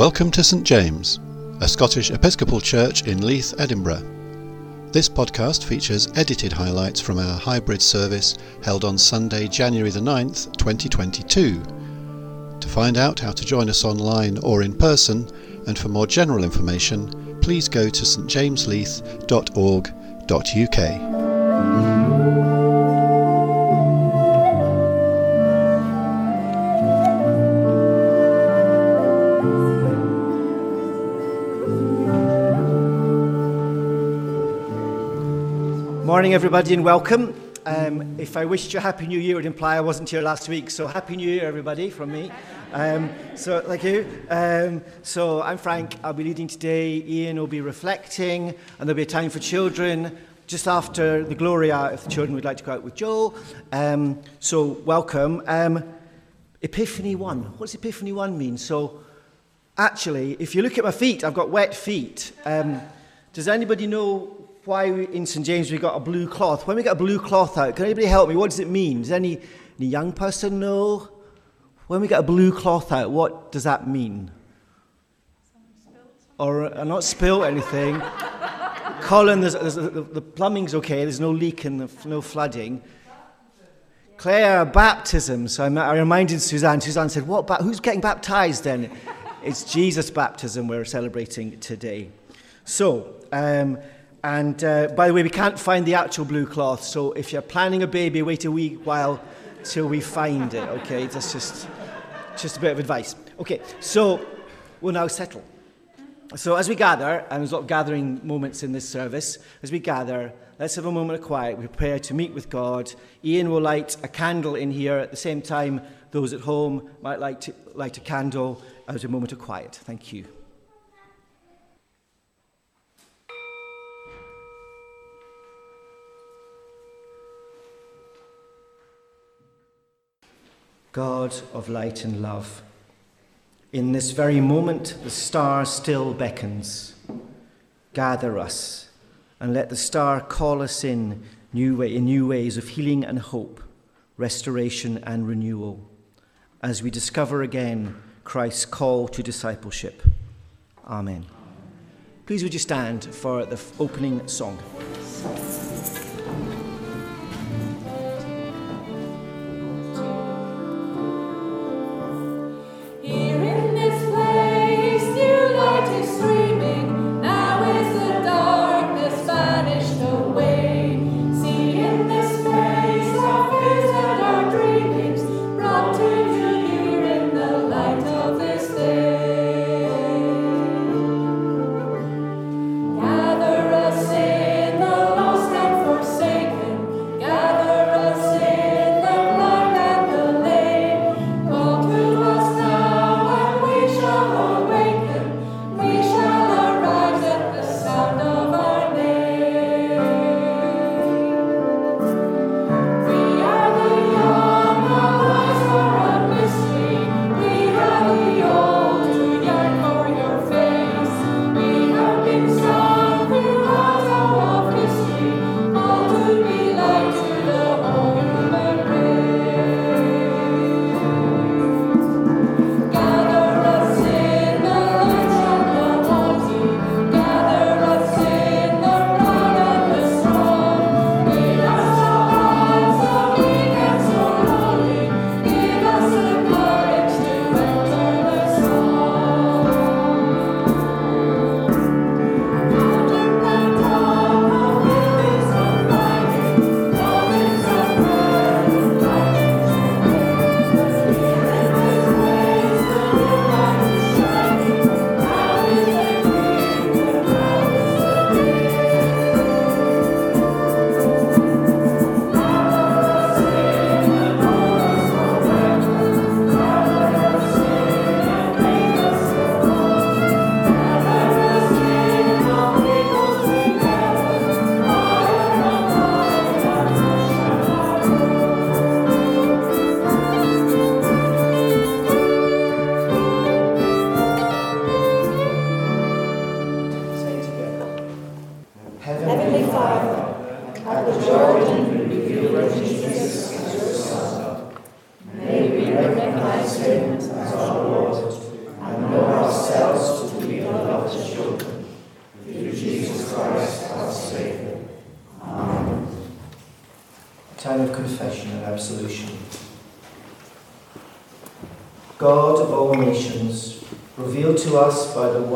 Welcome to St James, a Scottish Episcopal church in Leith, Edinburgh. This podcast features edited highlights from our hybrid service held on Sunday, January the 9th, 2022. To find out how to join us online or in person, and for more general information, please go to stjamesleith.org.uk. Morning, everybody, and welcome. Um, if I wished you a Happy New Year, it would imply I wasn't here last week. So, Happy New Year, everybody, from me. Um, so, thank you. Um, so, I'm Frank. I'll be leading today. Ian will be reflecting, and there'll be a time for children just after the Gloria if the children would like to go out with Joel. Um, so, welcome. Um, Epiphany 1. What does Epiphany 1 mean? So, actually, if you look at my feet, I've got wet feet. Um, does anybody know why we, in St James we got a blue cloth. When we get a blue cloth out, can anybody help me? What does it mean? Does any, any young person know? When we get a blue cloth out, what does that mean? Or uh, not spill anything. Colin, there's, there's, the, the plumbing's okay. There's no leak and no flooding. Claire, baptism. So I, I reminded Suzanne. Suzanne said, "What? Ba- who's getting baptized then?" it's Jesus' baptism we're celebrating today. So. Um, and uh, by the way, we can't find the actual blue cloth, so if you're planning a baby, wait a wee while till we find it, okay? That's just, just a bit of advice. Okay, so we'll now settle. So as we gather, and there's a lot of gathering moments in this service, as we gather, let's have a moment of quiet. We prepare to meet with God. Ian will light a candle in here. At the same time, those at home might like to light a candle as a moment of quiet. Thank you. God of light and love. In this very moment, the star still beckons. Gather us and let the star call us in new way, in new ways of healing and hope, restoration and renewal, as we discover again Christ's call to discipleship. Amen. Please would you stand for the opening song.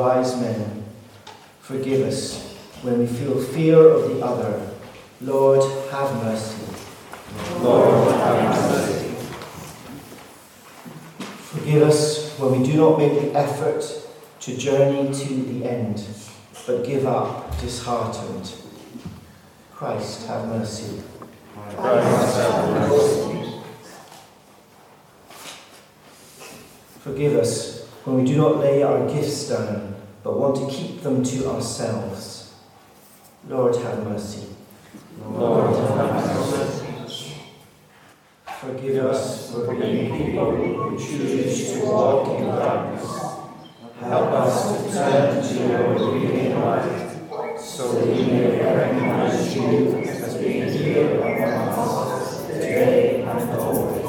Wise men, forgive us when we feel fear of the other. Lord, have mercy. Lord, have mercy. Forgive us when we do not make the effort to journey to the end, but give up disheartened. Christ, have mercy. Christ, have mercy. Forgive us when we do not lay our gifts down, but want to keep them to ourselves. Lord, have mercy. Lord, have mercy. Forgive us for being people who choose to walk in darkness. Help us to turn to your revealing light, so that we may recognize you as being here among us today and always.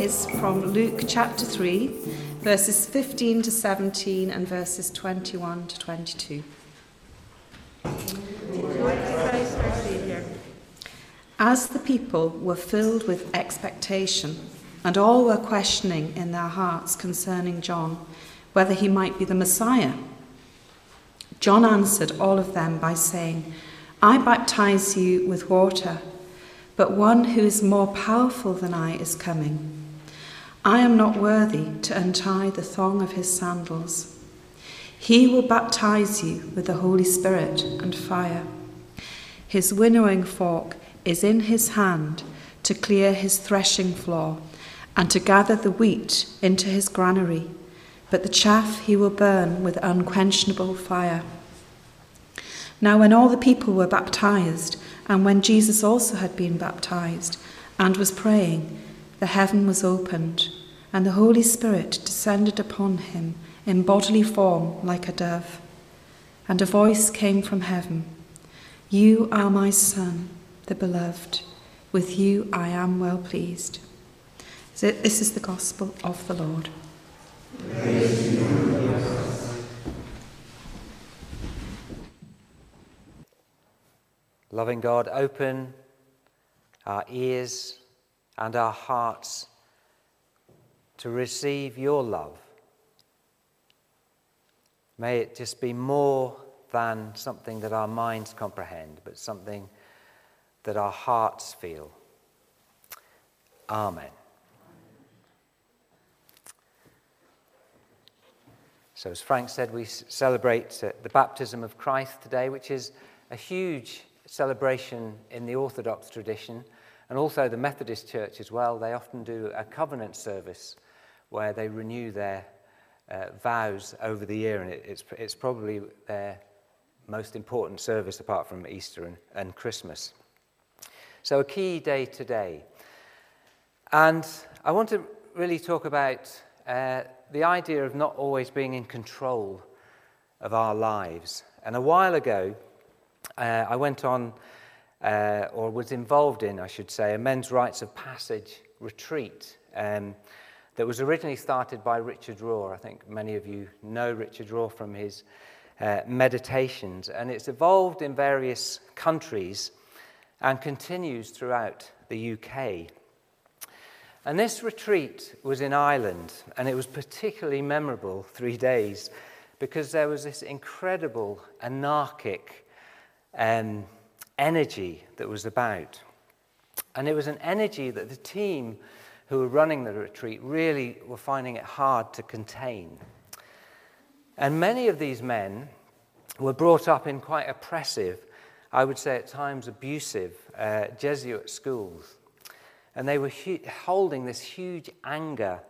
Is from Luke chapter 3, verses 15 to 17 and verses 21 to 22. As the people were filled with expectation, and all were questioning in their hearts concerning John whether he might be the Messiah, John answered all of them by saying, I baptize you with water, but one who is more powerful than I is coming. I am not worthy to untie the thong of his sandals. He will baptize you with the Holy Spirit and fire. His winnowing fork is in his hand to clear his threshing floor and to gather the wheat into his granary, but the chaff he will burn with unquenchable fire. Now, when all the people were baptized, and when Jesus also had been baptized and was praying, the heaven was opened, and the Holy Spirit descended upon him in bodily form like a dove. And a voice came from heaven You are my Son, the beloved. With you I am well pleased. So this is the gospel of the Lord. Loving God, open our ears and our hearts to receive your love. May it just be more than something that our minds comprehend, but something that our hearts feel. Amen. So, as Frank said, we celebrate uh, the baptism of Christ today, which is a huge celebration in the Orthodox tradition and also the Methodist Church as well. They often do a covenant service where they renew their uh, vows over the year, and it, it's, it's probably their most important service apart from Easter and, and Christmas. So, a key day today. And I want to really talk about uh, the idea of not always being in control of our lives. And a while ago, uh, I went on, uh, or was involved in, I should say, a men's rites of passage retreat um, that was originally started by Richard Rohr. I think many of you know Richard Rohr from his uh, meditations, and it's evolved in various countries and continues throughout the UK. And this retreat was in Ireland, and it was particularly memorable three days because there was this incredible anarchic um, energy that was about. And it was an energy that the team who were running the retreat really were finding it hard to contain. And many of these men were brought up in quite oppressive, I would say at times abusive, uh, Jesuit schools. And they were hu- holding this huge anger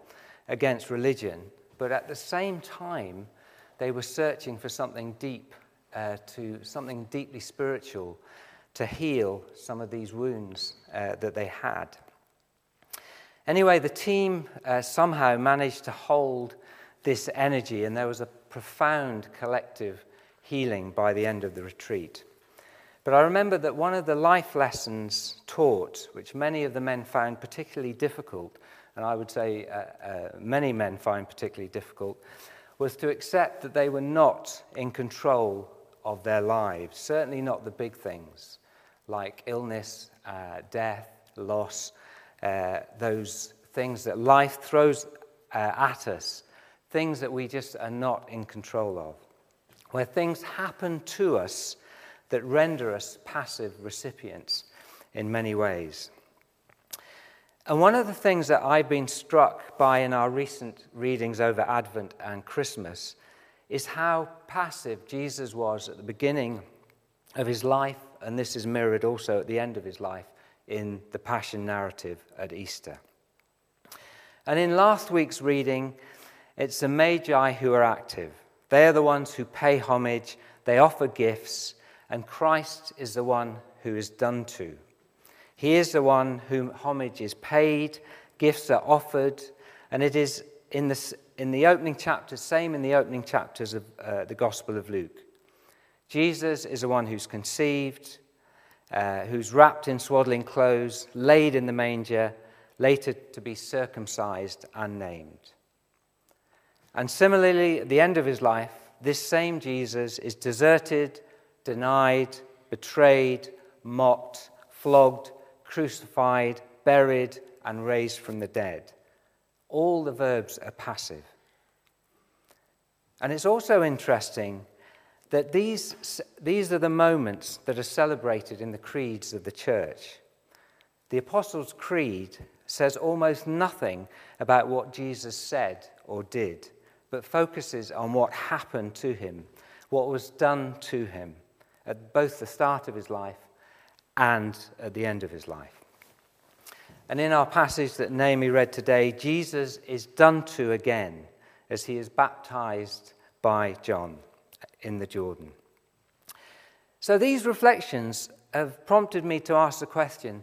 against religion, but at the same time, they were searching for something deep, uh, to something deeply spiritual, to heal some of these wounds uh, that they had. Anyway, the team uh, somehow managed to hold this energy, and there was a profound collective healing by the end of the retreat. But I remember that one of the life lessons taught, which many of the men found particularly difficult, and I would say uh, uh, many men find particularly difficult, was to accept that they were not in control of their lives, certainly not the big things like illness, uh, death, loss, uh, those things that life throws uh, at us, things that we just are not in control of, where things happen to us that render us passive recipients in many ways. And one of the things that I've been struck by in our recent readings over Advent and Christmas is how passive Jesus was at the beginning of his life, and this is mirrored also at the end of his life in the Passion narrative at Easter. And in last week's reading, it's the Magi who are active. They are the ones who pay homage, they offer gifts, and Christ is the one who is done to. He is the one whom homage is paid, gifts are offered, and it is in the, in the opening chapters, same in the opening chapters of uh, the Gospel of Luke. Jesus is the one who's conceived, uh, who's wrapped in swaddling clothes, laid in the manger, later to be circumcised and named. And similarly, at the end of his life, this same Jesus is deserted, denied, betrayed, mocked, flogged, crucified, buried, and raised from the dead. All the verbs are passive. And it's also interesting that these, these are the moments that are celebrated in the creeds of the church. The Apostles' Creed says almost nothing about what Jesus said or did, but focuses on what happened to him, what was done to him at both the start of his life and at the end of his life. And in our passage that Naomi read today, Jesus is done to again as he is baptized by John in the Jordan. So these reflections have prompted me to ask the question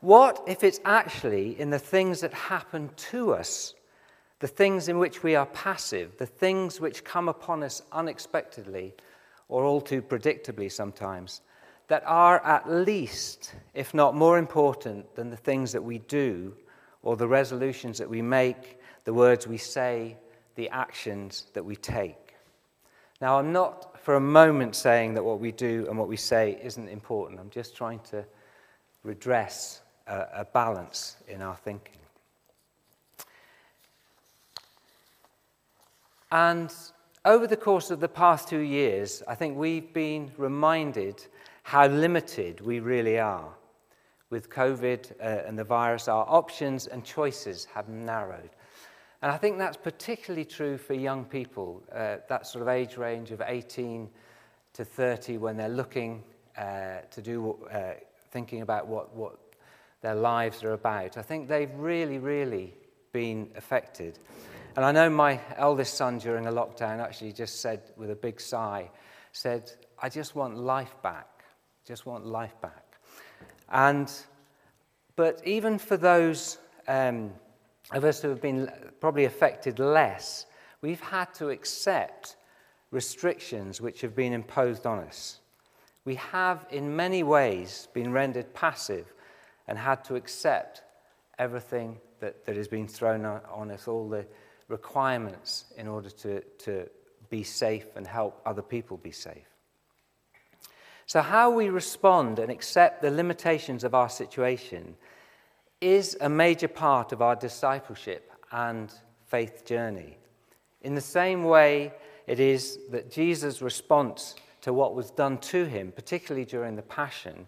what if it's actually in the things that happen to us, the things in which we are passive, the things which come upon us unexpectedly or all too predictably sometimes, that are at least, if not more important than the things that we do or the resolutions that we make, the words we say, the actions that we take? Now, I'm not for a moment saying that what we do and what we say isn't important. I'm just trying to redress a, a balance in our thinking. And over the course of the past two years, I think we've been reminded how limited we really are. With COVID uh, and the virus, our options and choices have narrowed. And I think that's particularly true for young people, uh, that sort of age range of 18 to 30, when they're looking uh, to do, uh, thinking about what, what their lives are about. I think they've really, really been affected. And I know my eldest son during a lockdown actually just said with a big sigh, said, I just want life back. Just want life back. And, but even for those um, of us who have been probably affected less, we've had to accept restrictions which have been imposed on us. We have, in many ways, been rendered passive and had to accept everything that, that has been thrown on, us, all the requirements in order to, to be safe and help other people be safe. So, how we respond and accept the limitations of our situation is a major part of our discipleship and faith journey. In the same way, it is that Jesus' response to what was done to him, particularly during the Passion,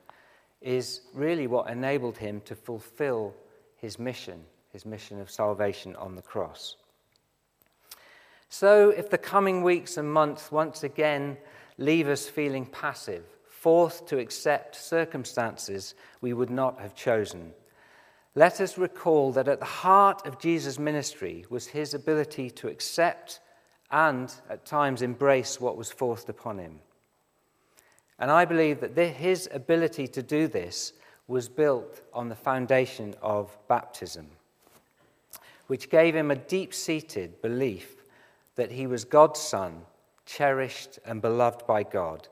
is really what enabled him to fulfill his mission, his mission of salvation on the cross. So, if the coming weeks and months once again leave us feeling passive, forced to accept circumstances we would not have chosen, let us recall that at the heart of Jesus' ministry was his ability to accept and at times embrace what was forced upon him. And I believe that his ability to do this was built on the foundation of baptism, which gave him a deep seated belief that he was God's son, cherished and beloved by God,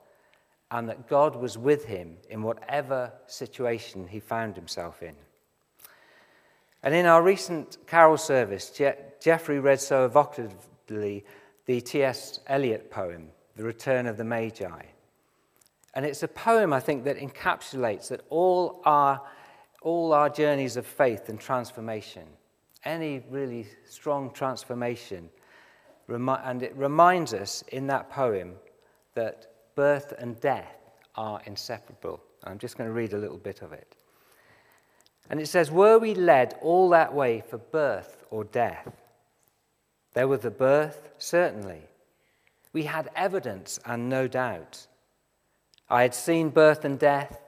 and that God was with him in whatever situation he found himself in. And in our recent carol service, Je- Jeffrey read so evocatively the T.S. Eliot poem, The Return of the Magi. And it's a poem, I think, that encapsulates that all our, all our journeys of faith and transformation, any really strong transformation, and it reminds us in that poem that birth and death are inseparable. I'm just going to read a little bit of it. And it says, Were we led all that way for birth or death? There was the birth, certainly. We had evidence and no doubt. I had seen birth and death,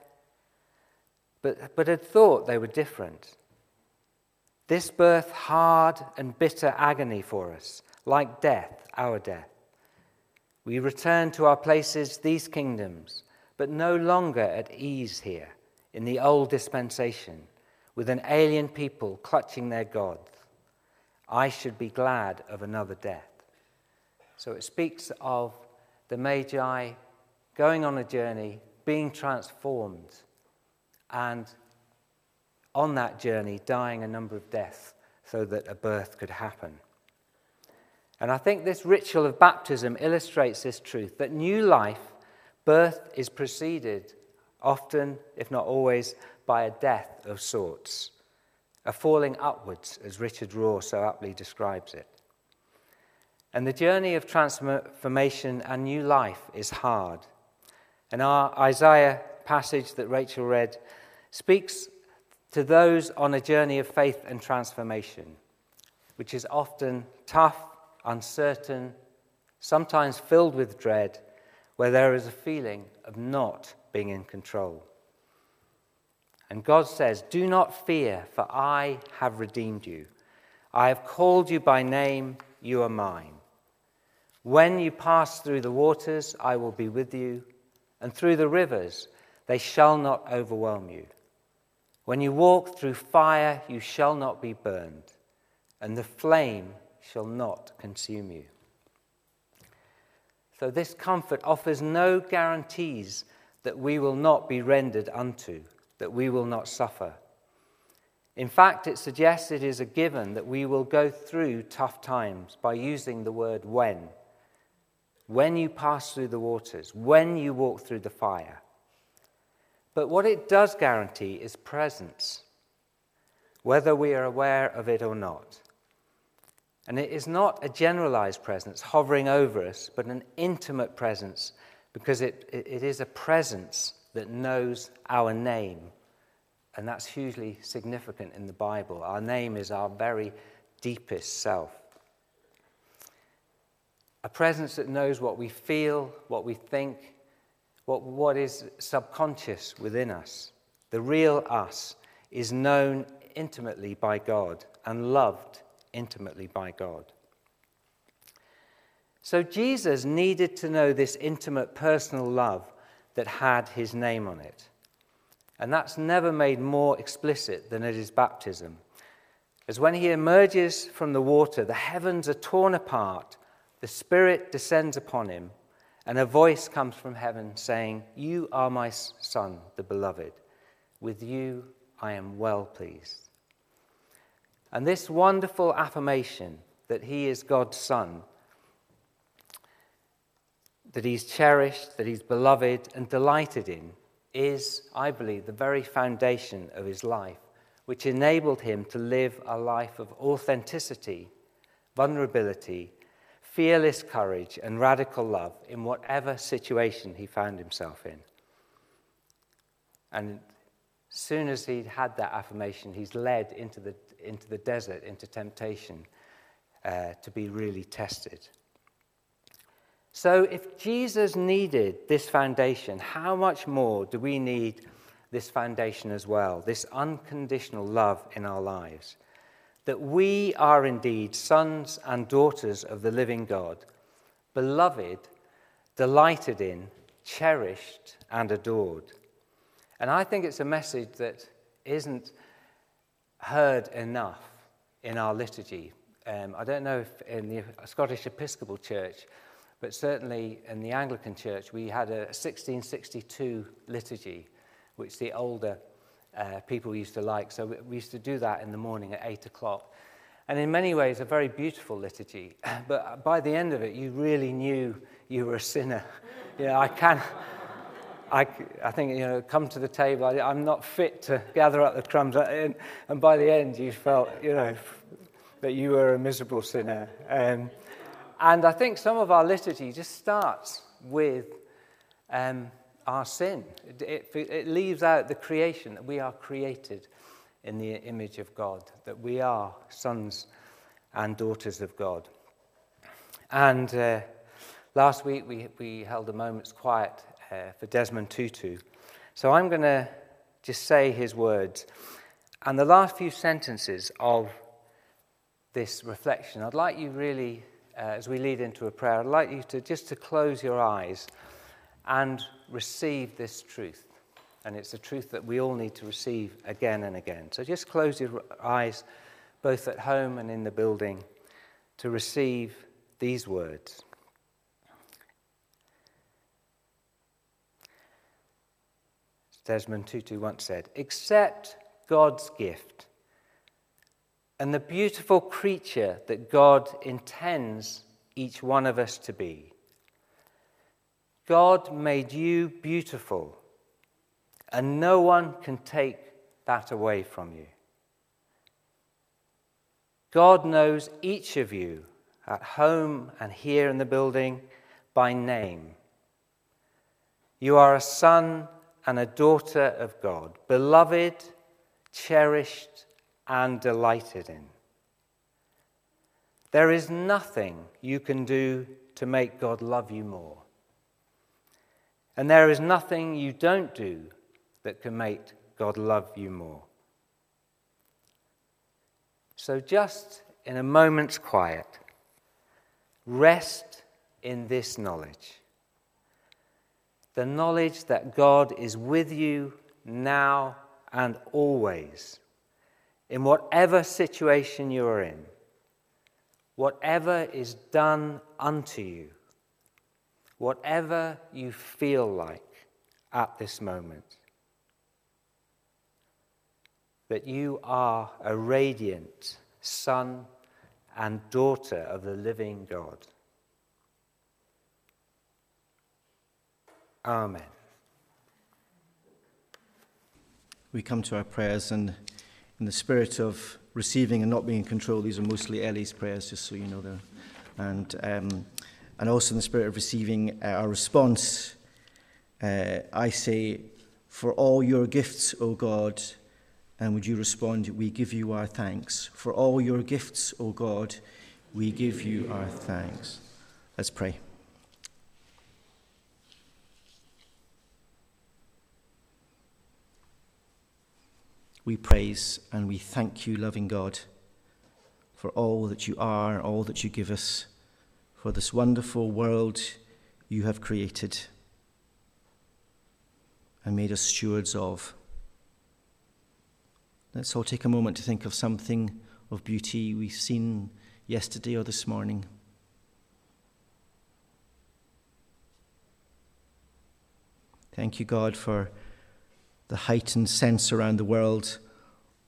but, but had thought they were different. This birth, hard and bitter agony for us, like death, our death. We return to our places, these kingdoms, but no longer at ease here in the old dispensation, with an alien people clutching their gods. I should be glad of another death. So it speaks of the Magi going on a journey, being transformed, and on that journey, dying a number of deaths so that a birth could happen. And I think this ritual of baptism illustrates this truth that new life, birth, is preceded often, if not always, by a death of sorts, a falling upwards, as Richard Rohr so aptly describes it. And the journey of transformation and new life is hard. And our Isaiah passage that Rachel read speaks to those on a journey of faith and transformation, which is often tough, uncertain, sometimes filled with dread, where there is a feeling of not being in control. And God says, Do not fear, for I have redeemed you. I have called you by name, you are mine. When you pass through the waters, I will be with you, and through the rivers, they shall not overwhelm you. When you walk through fire, you shall not be burned, and the flame shall not consume you. So, this comfort offers no guarantees that we will not be rendered unto, that we will not suffer. In fact, it suggests it is a given that we will go through tough times by using the word when. When you pass through the waters, when you walk through the fire. But what it does guarantee is presence, whether we are aware of it or not. And it is not a generalized presence hovering over us, but an intimate presence because it, it, is a presence that knows our name. And that's hugely significant in the Bible. Our name is our very deepest self. A presence that knows what we feel, what we think, what, what is subconscious within us. The real us is known intimately by God and loved intimately by God. So Jesus needed to know this intimate personal love that had his name on it. And that's never made more explicit than at his baptism. As when he emerges from the water, the heavens are torn apart, the Spirit descends upon him, and a voice comes from heaven saying, You are my Son, the beloved. With you I am well pleased. And this wonderful affirmation that he is God's Son, that he's cherished, that he's beloved and delighted in, is, I believe, the very foundation of his life, which enabled him to live a life of authenticity, vulnerability, fearless courage, and radical love in whatever situation he found himself in. And as soon as he'd had that affirmation, he's led into the, into the desert, into temptation, uh, to be really tested. So, if Jesus needed this foundation, how much more do we need this foundation as well? This unconditional love in our lives. That we are indeed sons and daughters of the living God, beloved, delighted in, cherished, and adored. And I think it's a message that isn't heard enough in our liturgy. Um, I don't know if in the Scottish Episcopal Church, but certainly in the Anglican Church, we had a 1662 liturgy, which the older uh, people used to like. So we used to do that in the morning at 8 o'clock. And in many ways, a very beautiful liturgy. But by the end of it, you really knew you were a sinner. You know, I can. I, I think, you know, come to the table, I, I'm not fit to gather up the crumbs. And, and by the end, you felt, you know, that you were a miserable sinner. Um, and I think some of our liturgy just starts with um, our sin. It, it, it leaves out the creation, that we are created in the image of God, that we are sons and daughters of God. And uh, last week we, we held a moment's quiet uh, for Desmond Tutu. So I'm going to just say his words. And the last few sentences of this reflection, I'd like you really, uh, as we lead into a prayer, I'd like you to just to close your eyes and receive this truth. And it's a truth that we all need to receive again and again. So just close your eyes, both at home and in the building, to receive these words. Desmond Tutu once said, accept God's gift and the beautiful creature that God intends each one of us to be. God made you beautiful, and no one can take that away from you. God knows each of you at home and here in the building by name. You are a son and a daughter of God, beloved, cherished, and delighted in. There is nothing you can do to make God love you more. And there is nothing you don't do that can make God love you more. So, just in a moment's quiet, rest in this knowledge the knowledge that God is with you now and always, in whatever situation you are in, whatever is done unto you, whatever you feel like at this moment. That you are a radiant son and daughter of the living God. Amen. We come to our prayers, and in the spirit of receiving and not being in control, these are mostly Ellie's prayers, just so you know them. And, um, and also in the spirit of receiving uh, our response, uh, I say, For all your gifts, O God, and would you respond, We give you our thanks. For all your gifts, O God, we give you our thanks. Let's pray. We praise and we thank you, loving God, for all that you are, all that you give us, for this wonderful world you have created and made us stewards of. Let's all take a moment to think of something of beauty we've seen yesterday or this morning. Thank you, God, for the heightened sense around the world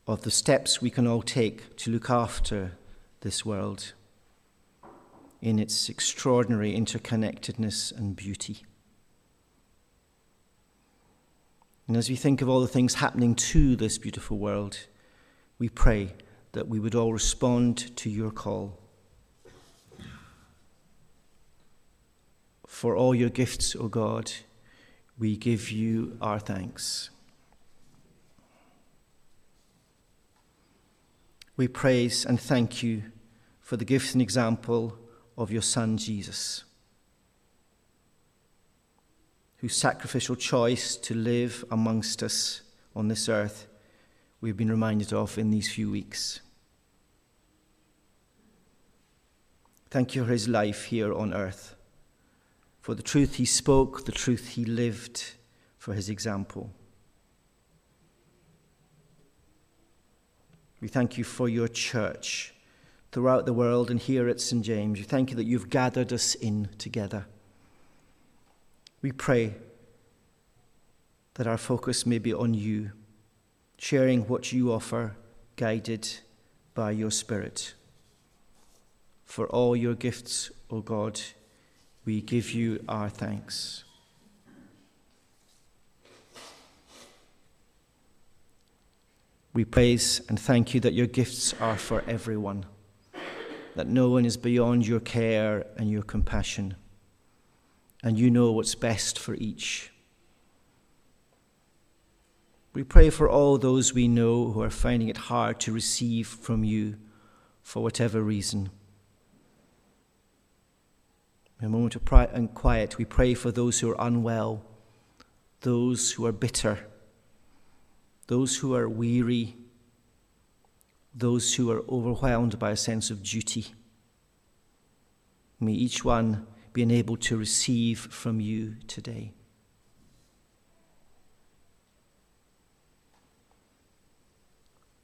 of the steps we can all take to look after this world in its extraordinary interconnectedness and beauty. And as we think of all the things happening to this beautiful world, we pray that we would all respond to your call. For all your gifts, O God, we give you our thanks. We praise and thank you for the gift and example of your Son, Jesus, whose sacrificial choice to live amongst us on this earth we've been reminded of in these few weeks. Thank you for his life here on earth, for the truth he spoke, the truth he lived, for his example. We thank you for your church throughout the world and here at St. James. We thank you that you've gathered us in together. We pray that our focus may be on you, sharing what you offer, guided by your Spirit. For all your gifts, O God, we give you our thanks. We praise and thank you that your gifts are for everyone, that no one is beyond your care and your compassion, and you know what's best for each. We pray for all those we know who are finding it hard to receive from you for whatever reason. In a moment of quiet, we pray for those who are unwell, those who are bitter those who are weary, those who are overwhelmed by a sense of duty. May each one be enabled to receive from you today.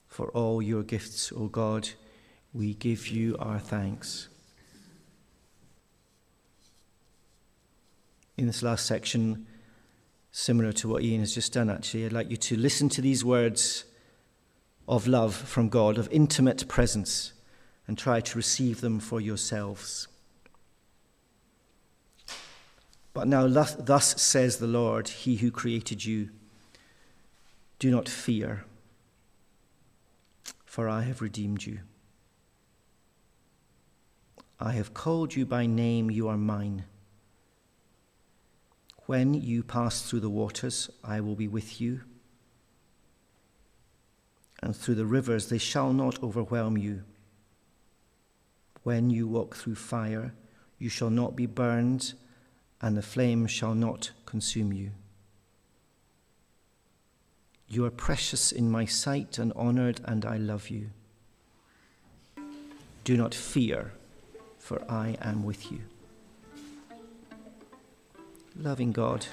For all your gifts, O God, we give you our thanks. In this last section, similar to what Ian has just done, actually. I'd like you to listen to these words of love from God, of intimate presence, and try to receive them for yourselves. But now, thus says the Lord, He who created you do not fear, for I have redeemed you. I have called you by name, you are mine. When you pass through the waters, I will be with you. And through the rivers, they shall not overwhelm you. When you walk through fire, you shall not be burned, and the flame shall not consume you. You are precious in my sight and honored, and I love you. Do not fear, for I am with you. Loving God,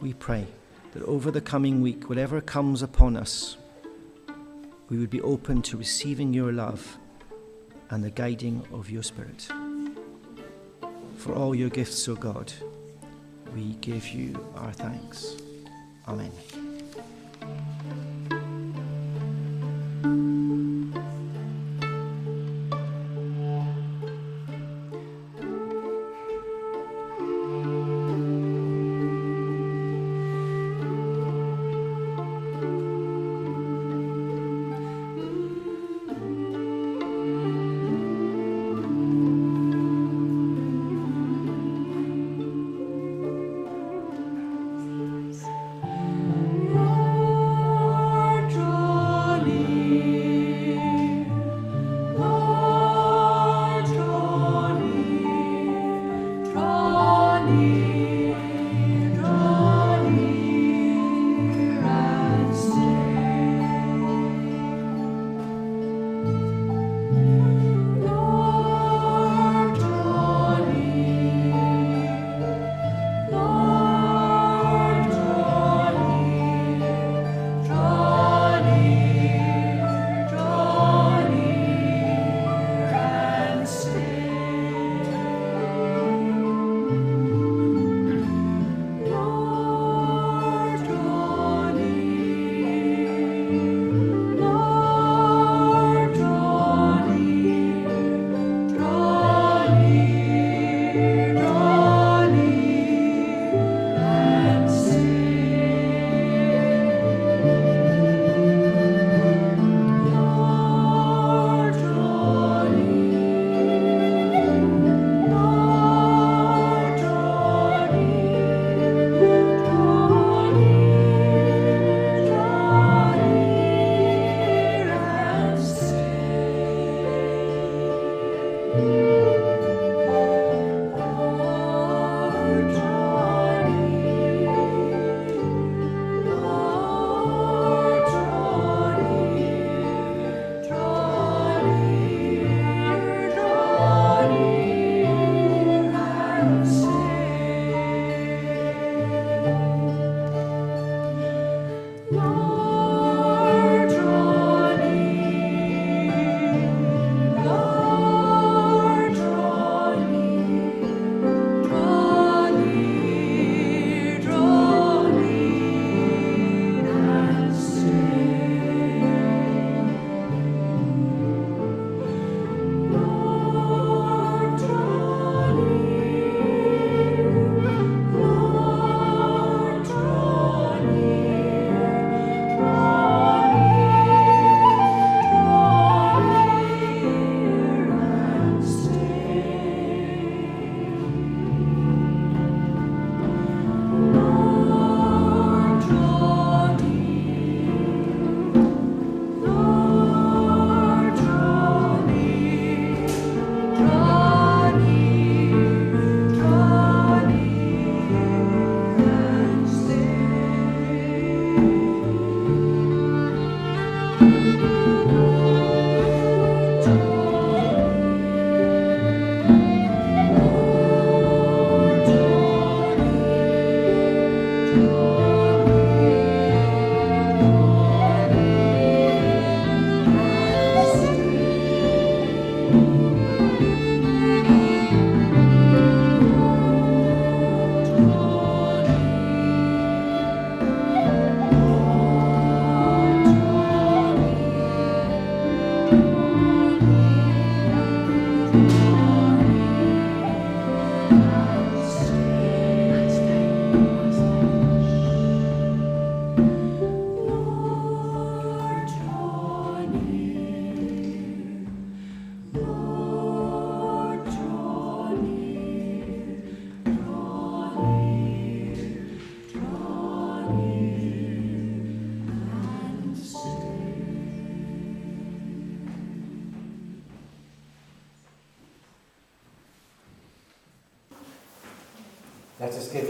we pray that over the coming week, whatever comes upon us, we would be open to receiving your love and the guiding of your Spirit. For all your gifts, O God, we give you our thanks. Amen.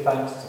Thanks